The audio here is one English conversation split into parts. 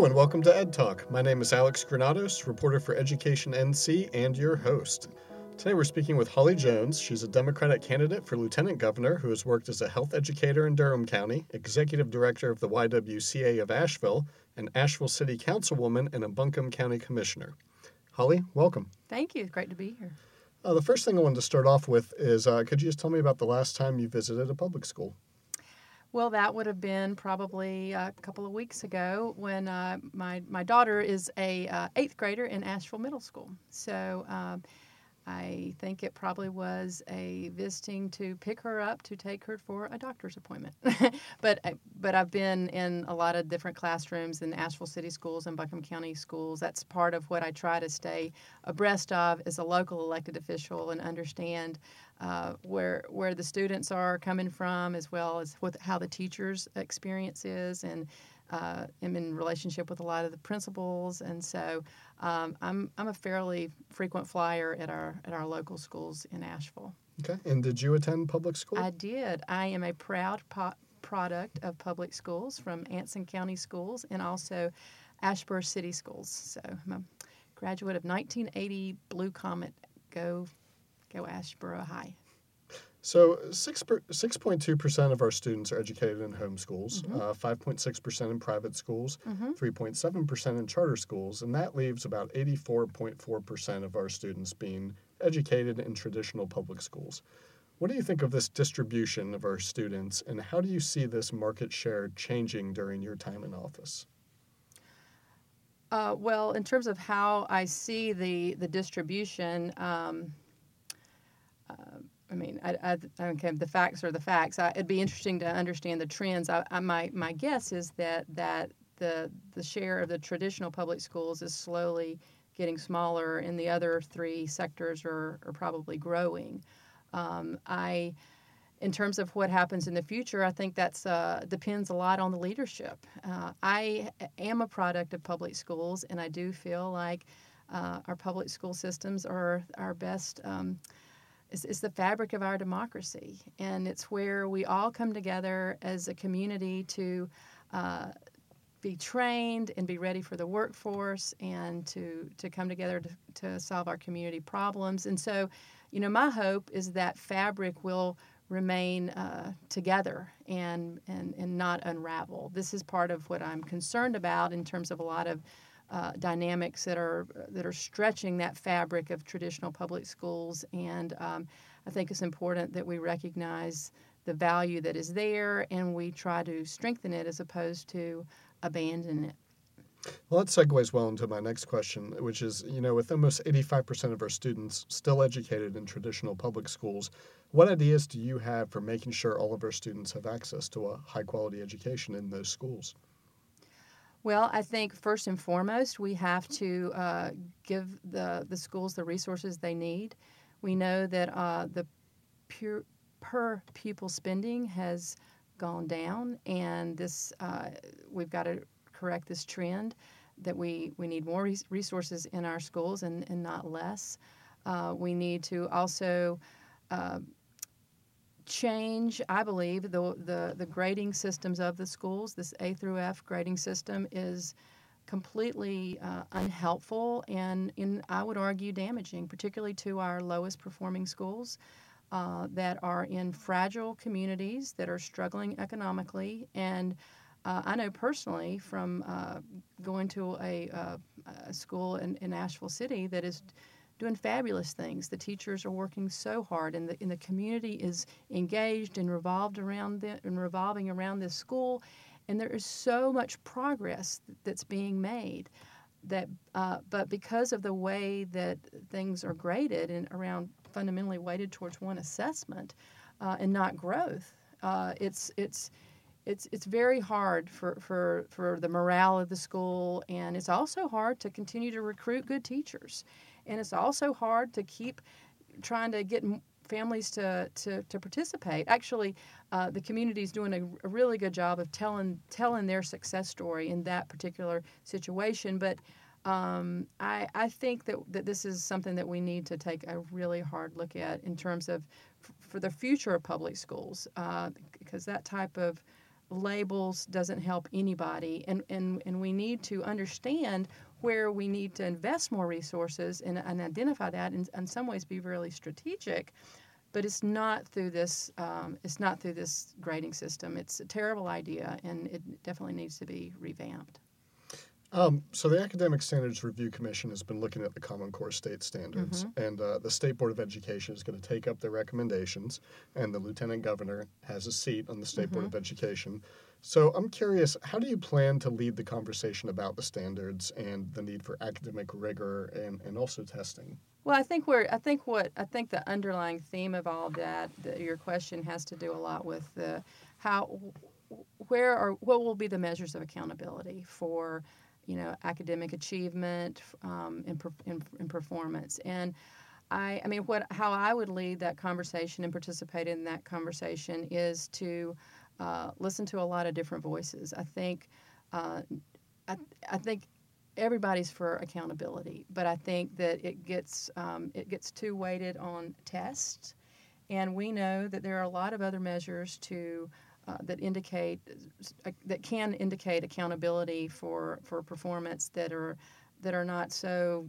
Hello and welcome to Ed Talk. My name is Alex Granados, reporter for Education NC and your host. Today we're speaking with Holly Jones. She's a Democratic candidate for Lieutenant Governor who has worked as a health educator in Durham County, Executive Director of the YWCA of Asheville, and Asheville City Councilwoman and a Buncombe County Commissioner. Holly, welcome. Thank you. Great to be here. Uh, the first thing I wanted to start off with is uh, could you just tell me about the last time you visited a public school? Well, that would have been probably a couple of weeks ago when uh, my my daughter is a uh, eighth grader in Asheville Middle School. So um, I think it probably was a visiting to pick her up to take her for a doctor's appointment. but but I've been in a lot of different classrooms in Asheville City schools and Buncombe County schools. That's part of what I try to stay abreast of as a local elected official and understand uh, where where the students are coming from, as well as what how the teachers' experience is, and uh, am in relationship with a lot of the principals, and so um, I'm I'm a fairly frequent flyer at our at our local schools in Asheville. Okay, and did you attend public school? I did. I am a proud po- product of public schools from Anson County Schools and also Asheboro City Schools. So I'm a graduate of 1980 Blue Comet. Go go Asheboro High. So, 6.2% of our students are educated in home schools, mm-hmm. uh, 5.6% in private schools, mm-hmm. 3.7% in charter schools, and that leaves about 84.4% of our students being educated in traditional public schools. What do you think of this distribution of our students, and how do you see this market share changing during your time in office? Uh, well, in terms of how I see the the distribution, um, uh, I mean, I, I, okay, the facts are the facts. I, it'd be interesting to understand the trends. I, I, my my guess is that that the the share of the traditional public schools is slowly getting smaller, and the other three sectors are, are probably growing. Um, I, in terms of what happens in the future, I think that's uh, depends a lot on the leadership. Uh, I am a product of public schools, and I do feel like uh, our public school systems are our best. Um, is, is the fabric of our democracy. And it's where we all come together as a community to uh, be trained and be ready for the workforce and to, to come together to, to solve our community problems. And so, you know, my hope is that fabric will remain uh, together and, and, and not unravel. This is part of what I'm concerned about in terms of a lot of uh, dynamics that are that are stretching that fabric of traditional public schools. And um, I think it's important that we recognize the value that is there and we try to strengthen it as opposed to abandon it. Well, that segues well into my next question, which is you know, with almost 85% of our students still educated in traditional public schools, what ideas do you have for making sure all of our students have access to a high quality education in those schools? Well, I think first and foremost, we have to uh, give the, the schools the resources they need. We know that uh, the pure, per pupil spending has gone down, and this uh, we've got to correct this trend that we, we need more resources in our schools and, and not less. Uh, we need to also uh, change, I believe, the, the, the grading systems of the schools. This A through F grading system is completely uh, unhelpful and, in, I would argue, damaging, particularly to our lowest performing schools uh, that are in fragile communities that are struggling economically. And uh, I know personally from uh, going to a, uh, a school in, in Asheville City that is doing fabulous things. The teachers are working so hard, and the, and the community is engaged and revolved around the, and revolving around this school. And there is so much progress that's being made. That, uh, but because of the way that things are graded and around fundamentally weighted towards one assessment uh, and not growth, uh, it's it's it's it's very hard for, for, for the morale of the school, and it's also hard to continue to recruit good teachers and it's also hard to keep trying to get families to, to, to participate. Actually, uh, the community is doing a, a, really good job of telling telling their success story in that particular situation. But um, I, I think that, that this is something that we need to take a really hard look at in terms of f- for the future of public schools, uh, because that type of labels doesn't help anybody, and, and, and we need to understand where we need to invest more resources and, and identify that and in some ways be really strategic but it's not through this um, it's not through this grading system it's a terrible idea and it definitely needs to be revamped um, so the Academic Standards Review Commission has been looking at the Common Core state standards, Mm-hmm. and uh, the State Board of Education is going to take up their recommendations, and the Lieutenant Governor has a seat on the State Board of Mm-hmm. Education. So I'm curious, how do you plan to lead the conversation about the standards and the need for academic rigor and, and also testing? Well, I think we're. I think what I think the underlying theme of all that, the, your question has to do a lot with the how, where are what will be the measures of accountability for, you know, academic achievement um, and, and, and performance. And I, I mean, what how I would lead that conversation and participate in that conversation is to uh, listen to a lot of different voices. I think, uh, I, I think everybody's for accountability, but I think that it gets um, it gets too weighted on tests, and we know that there are a lot of other measures to uh, that indicate uh, that can indicate accountability for for performance that are that are not so.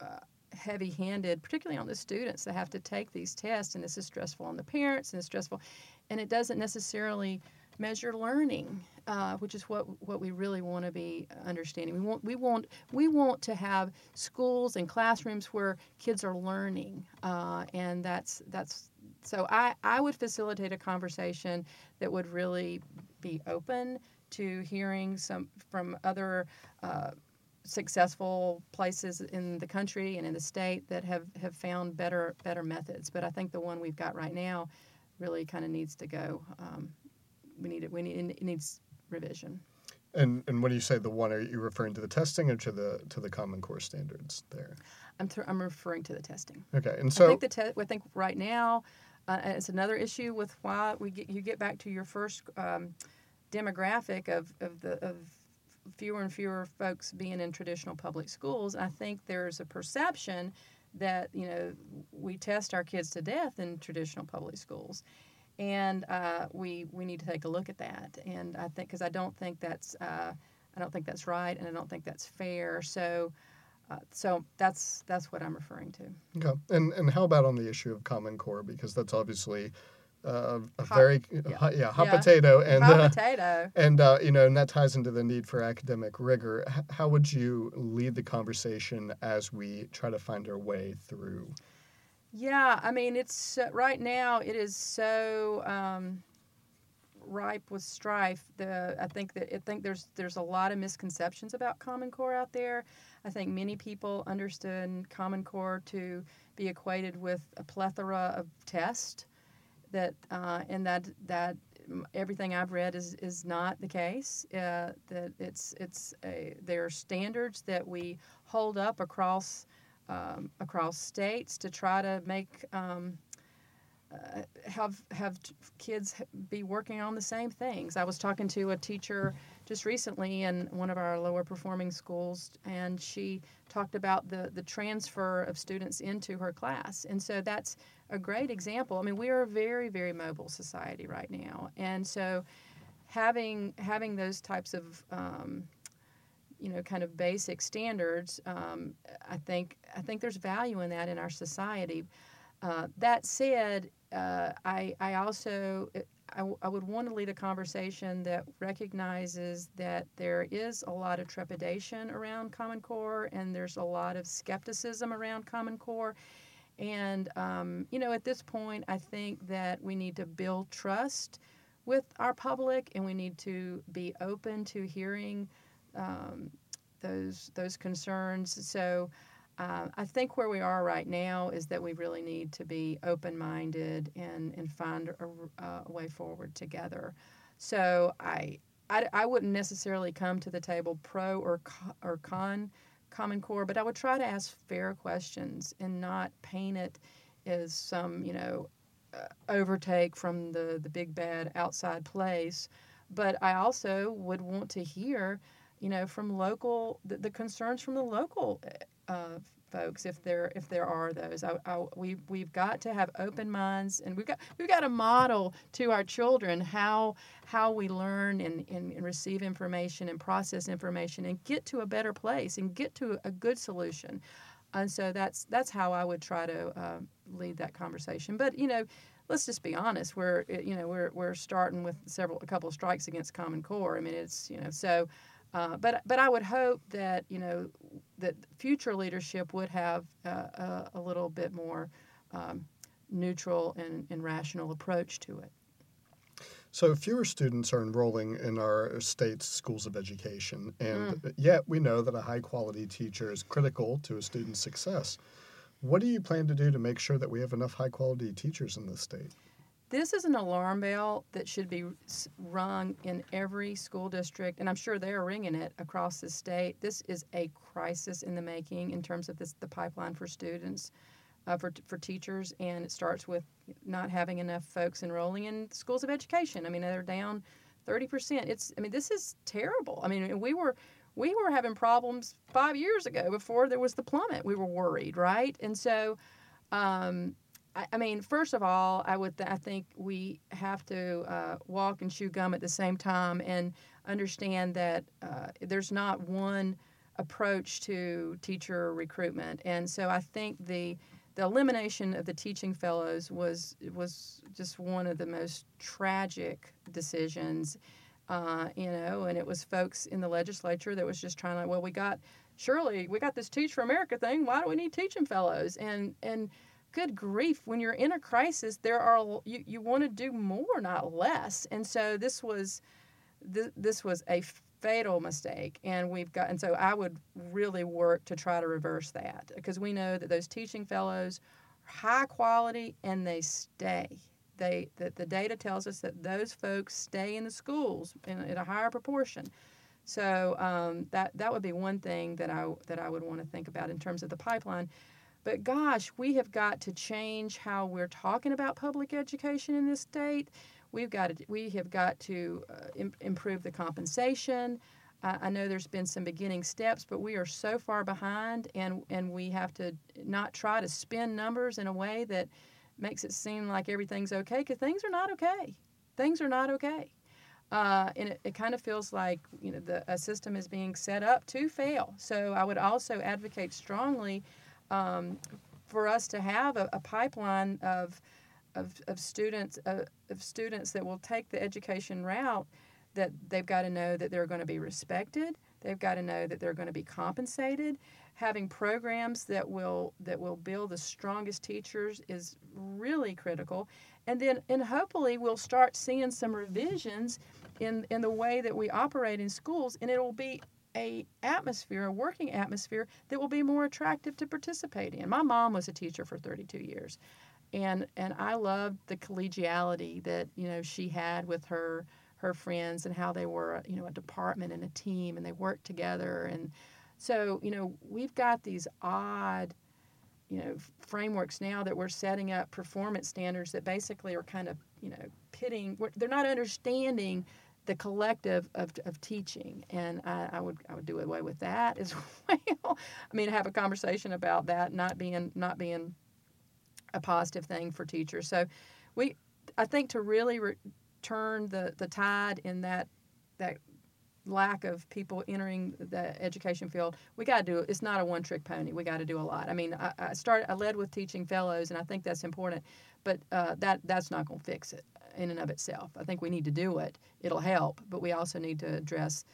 Uh, heavy-handed particularly on the students that have to take these tests and this is stressful on the parents and it's stressful and it doesn't necessarily measure learning, uh, which is what what we really want to be understanding. We want we want we want to have schools and classrooms where kids are learning, uh, and that's that's so I I would facilitate a conversation that would really be open to hearing some from other. Uh, successful places in the country and in the state that have, have found better better methods but i think the one we've got right now really kind of needs to go. Um, we need it. We need it needs revision. And and when you say the one, are you referring to the testing or to the to the Common Core standards there? I'm th- I'm referring to the testing. Okay, and so I think the te- I think right now, uh, it's another issue with why we get you get back to your first um, demographic of, of the of fewer and fewer folks being in traditional public schools. I think there's a perception that you know we test our kids to death in traditional public schools, and uh, we we need to take a look at that. And I think because I don't think that's uh, I don't think that's right, and I don't think that's fair. So. Uh, so that's that's what I'm referring to. okay, and and how about on the issue of Common Core because that's obviously uh, a Hot- very yeah. hot, yeah hot Yeah. potato and Hot uh, potato. and uh, you know and that ties into the need for academic rigor. H- how would you lead the conversation as we try to find our way through? Yeah, I mean, it's uh, right now. It is so um, ripe with strife. The I think that I think there's there's a lot of misconceptions about Common Core out there. I think many people understood Common Core to be equated with a plethora of tests. That uh, and that that everything I've read is is not the case. Uh, that it's it's a, there are standards that we hold up across um, across states to try to make um, uh, have have kids be working on the same things. I was talking to a teacher just recently in one of our lower performing schools, and she talked about the the transfer of students into her class, and so that's a great example. I mean, we are a very very mobile society right now, and so having having those types of um, you know kind of basic standards um, i think i think there's value in that in our society. Uh, that said uh, I, I also I, I would want to lead a conversation that recognizes that there is a lot of trepidation around common core and there's a lot of skepticism around common core and um, you know at this point i think that we need to build trust with our public and we need to be open to hearing um, those those concerns. So uh, I think where we are right now is that we really need to be open minded and and find a, a way forward together. So I, I I wouldn't necessarily come to the table pro or co- or con Common Core, but I would try to ask fair questions and not paint it as some you know uh, overtake from the the big bad outside place. But I also would want to hear you know, from local the, the concerns from the local uh, folks if there if there are those. I, I, we we've got to have open minds, and we've got we've got to model to our children how how we learn and, and, and receive information and process information and get to a better place and get to a good solution. And so that's that's how I would try to uh, lead that conversation. But you know, let's just be honest. We're you know we're we're starting with several a couple of strikes against Common Core. I mean it's you know so. Uh, but but I would hope that you know that future leadership would have uh, a, a, little bit more um, neutral and, and rational approach to it. So fewer students are enrolling in our state's schools of education, and mm. yet we know that a high quality teacher is critical to a student's success. What do you plan to do to make sure that we have enough high quality teachers in the state? This is an alarm bell that should be rung in every school district, and I'm sure they're ringing it across the state. This is a crisis in the making in terms of this, the pipeline for students, uh, for, for teachers, and it starts with not having enough folks enrolling in schools of education. I mean, they're down 30%. It's, I mean, this is terrible. I mean, we were we were having problems five years ago before there was the plummet. We were worried, right? And so, um, I, I, mean, first of all, I would th- I think we have to uh, walk and chew gum at the same time and understand that uh, there's not one approach to teacher recruitment, and so I think the the elimination of the teaching fellows was was just one of the most tragic decisions uh, you know, and it was folks in the legislature that was just trying to, well, we got, surely we got this Teach for America thing. Why do we need teaching fellows? And and good grief, when you're in a crisis, there are you, you want to do more, not less. And so this was, this, this was a fatal mistake, and we've got, and so I would really work to try to reverse that because we know that those teaching fellows, are high quality, and they stay they that the data tells us that those folks stay in the schools in, in a higher proportion. So um, that that would be one thing that I that I would want to think about in terms of the pipeline. But gosh, we have got to change how we're talking about public education in this state. We've got to, we have got to uh, Im- improve the compensation. Uh, I know there's been some beginning steps, but we are so far behind, and and we have to not try to spin numbers in a way that makes it seem like everything's okay because things are not okay. Things are not okay. Uh, and it, it kind of feels like you know the a system is being set up to fail. So I would also advocate strongly um, for us to have a, a pipeline of of, of students uh, of students that will take the education route. That they've got to know that they're going to be respected. They've got to know that they're going to be compensated having programs that will that will build the strongest teachers is really critical and then and hopefully we'll start seeing some revisions in in the way that we operate in schools and it will be a atmosphere a working atmosphere that will be more attractive to participate in. My mom was a teacher for 32 years and and I loved the collegiality that you know she had with her her friends and how they were you know a department and a team and they worked together. And so, you know, we've got these odd, you know, frameworks now that we're setting up performance standards that basically are kind of, you know, pitting, they're not understanding the collective of, of teaching. And I, I would I would do away with that as well. I mean, have a conversation about that not being not being a positive thing for teachers. So we I think to really re- turn the, the tide in that that lack of people entering the education field, we got to do it's not a one trick pony. We got to do a lot. I mean, I, I, started I led with teaching fellows, and I think that's important, but uh, that that's not going to fix it in and of itself. I think we need to do it. It'll help, but we also need to address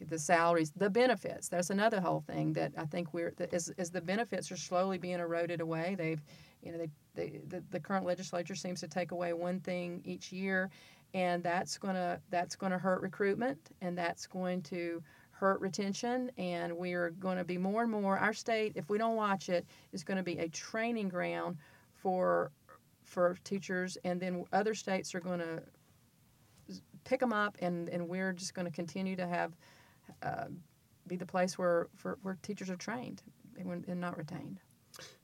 the salaries, the benefits. That's another whole thing that I think we're as, as the benefits are slowly being eroded away. They've, you know, they, they the, the current legislature seems to take away one thing each year, and that's to that's to hurt recruitment and that's going to hurt retention and we are going to be more and more our state if we don't watch it is going to be a training ground for for teachers and then other states are going to pick them up and and we're just going to continue to have uh, be the place where for, where teachers are trained and, and not retained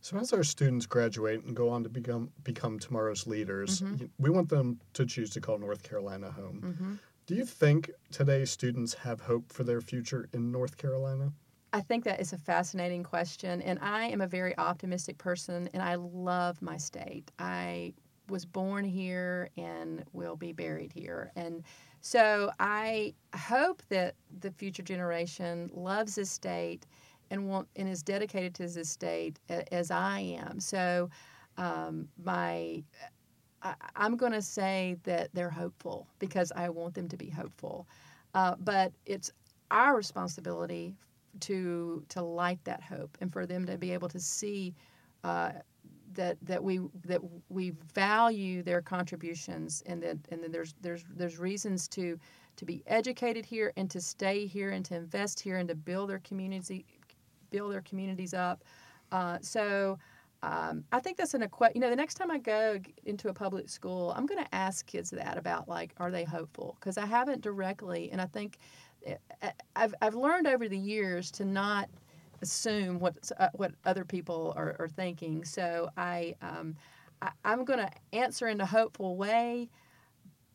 so as our students graduate and go on to become become tomorrow's leaders, mm-hmm. we want them to choose to call North Carolina home. Mm-hmm. Do you think today's students have hope for their future in North Carolina? I think that is a fascinating question, and I am a very optimistic person, and I love my state. I was born here and will be buried here, and so I hope that the future generation loves this state and want and is dedicated to this state as I am. So um, my I, am going to say that they're hopeful because I want them to be hopeful. Uh, but it's our responsibility to to light that hope and for them to be able to see uh, that that we that we value their contributions and that and that there's there's there's reasons to to be educated here and to stay here and to invest here and to build their community build their communities up. Uh, so um, I think that's an equa- you know the next time I go into a public school, I'm going to ask kids that about like are they hopeful because I haven't directly, and I think I've I've learned over the years to not assume what uh, what other people are, are thinking. So I, um, I am going to answer in a hopeful way,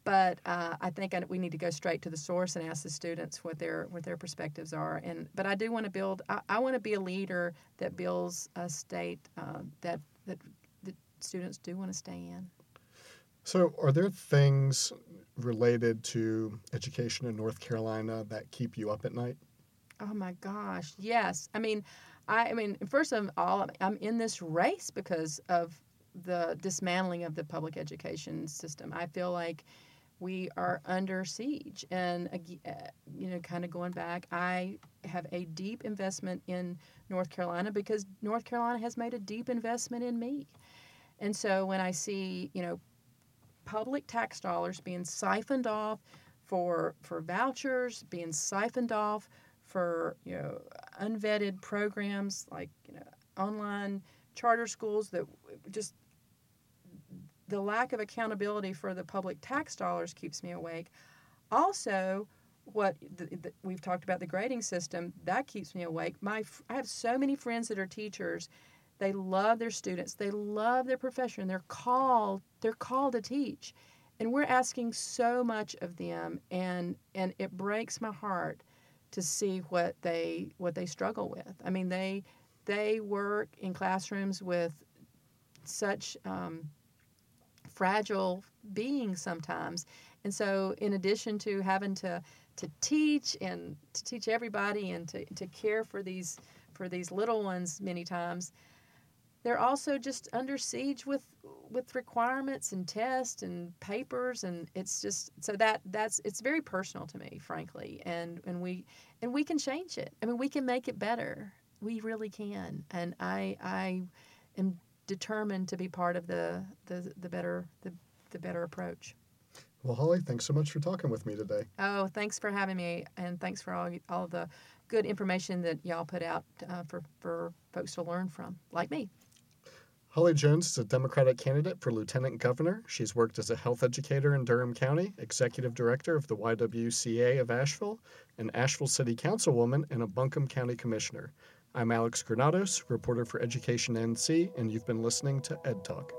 but uh, I think I, we need to go straight to the source and ask the students what their what their perspectives are. And but I do want to build. I, I want to be a leader that builds a state uh, that that that students do want to stay in. So, are there things related to education in North Carolina that keep you up at night? Oh my gosh, yes. I mean, I, I mean, first of all, I'm in this race because of the dismantling of the public education system. I feel like we are under siege. And, uh, you know, kind of going back, I have a deep investment in North Carolina because North Carolina has made a deep investment in me. And so when I see, you know, public tax dollars being siphoned off for, for vouchers, being siphoned off for you know unvetted programs like you know online charter schools that just the lack of accountability for the public tax dollars keeps me awake. Also, what the, the, we've talked about the grading system that keeps me awake. My I have so many friends that are teachers. They love their students. They love their profession. They're called. They're called to teach, and we're asking so much of them, and and it breaks my heart to see what they what they struggle with. I mean, they they work in classrooms with such um, fragile beings sometimes, and so in addition to having to to teach and to teach everybody and to, to care for these for these little ones many times, they're also just under siege with with requirements and tests and papers and it's just so that that's it's very personal to me frankly and and we and we can change it. I mean we can make it better. We really can and i i am determined to be part of the the, the better the, the better approach. Well holly thanks so much for talking with me today. Oh thanks for having me and thanks for all all the good information that y'all put out uh, for for folks to learn from like me Holly Jones is a Democratic candidate for lieutenant governor. She's worked as a health educator in Durham County, executive director of the YWCA of Asheville, an Asheville City Councilwoman, and a Buncombe County Commissioner. I'm Alex Granados, reporter for Education NC, and you've been listening to Ed Talk.